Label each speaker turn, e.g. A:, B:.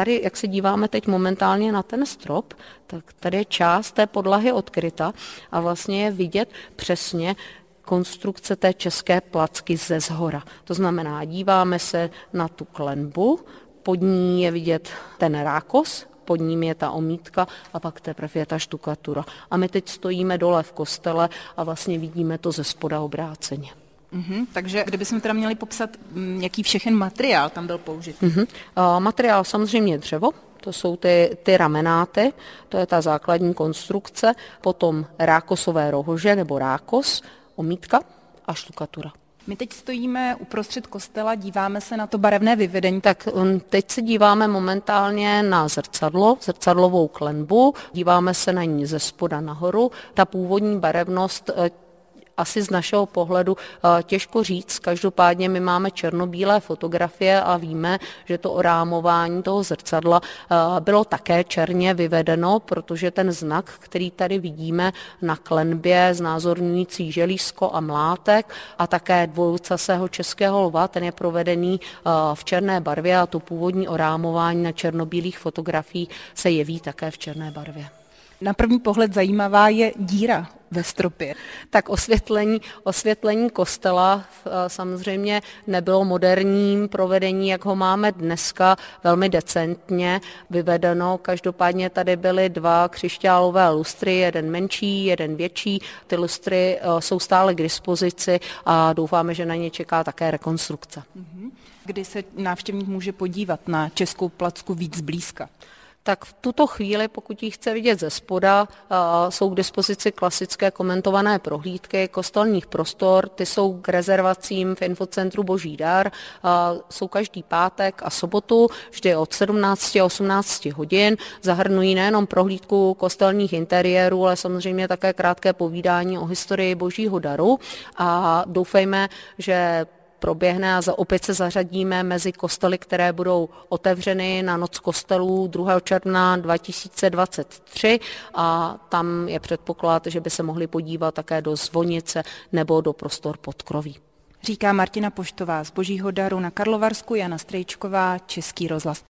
A: tady, jak se díváme teď momentálně na ten strop, tak tady je část té podlahy odkryta a vlastně je vidět přesně, konstrukce té české placky ze zhora. To znamená, díváme se na tu klenbu, pod ní je vidět ten rákos, pod ním je ta omítka a pak teprve je ta štukatura. A my teď stojíme dole v kostele a vlastně vidíme to ze spoda obráceně.
B: Mm-hmm, takže kdybychom teda měli popsat, mm, jaký všechen materiál tam byl použit.
A: Mm-hmm. Uh, materiál samozřejmě dřevo, to jsou ty, ty ramenáty, to je ta základní konstrukce, potom rákosové rohože nebo rákos, omítka a štukatura.
B: My teď stojíme uprostřed kostela, díváme se na to barevné vyvedení.
A: Tak um, teď se díváme momentálně na zrcadlo, zrcadlovou klenbu, díváme se na ní ze spoda nahoru. Ta původní barevnost eh, asi z našeho pohledu eh, těžko říct. Každopádně my máme černobílé fotografie a víme, že to orámování toho zrcadla eh, bylo také černě vyvedeno, protože ten znak, který tady vidíme na klenbě znázorňující želízko a mlátek a také dvoucasého českého lva, ten je provedený eh, v černé barvě a to původní orámování na černobílých fotografiích se jeví také v černé barvě.
B: Na první pohled zajímavá je díra ve stropě.
A: Tak osvětlení, osvětlení kostela eh, samozřejmě nebylo moderním provedení, jak ho máme dneska, velmi decentně vyvedeno. Každopádně tady byly dva křišťálové lustry, jeden menší, jeden větší. Ty lustry eh, jsou stále k dispozici a doufáme, že na ně čeká také rekonstrukce. Mhm.
B: Kdy se návštěvník může podívat na českou placku víc blízka?
A: Tak v tuto chvíli, pokud ji chce vidět ze spoda, jsou k dispozici klasické komentované prohlídky kostelních prostor, ty jsou k rezervacím v infocentru Boží dar, jsou každý pátek a sobotu, vždy od 17 a 18 hodin, zahrnují nejenom prohlídku kostelních interiérů, ale samozřejmě také krátké povídání o historii Božího daru. A doufejme, že proběhne a za, opět se zařadíme mezi kostely, které budou otevřeny na noc kostelů 2. června 2023 a tam je předpoklad, že by se mohli podívat také do zvonice nebo do prostor podkroví.
B: Říká Martina Poštová z Božího daru na Karlovarsku, Jana Strejčková, Český rozhlas.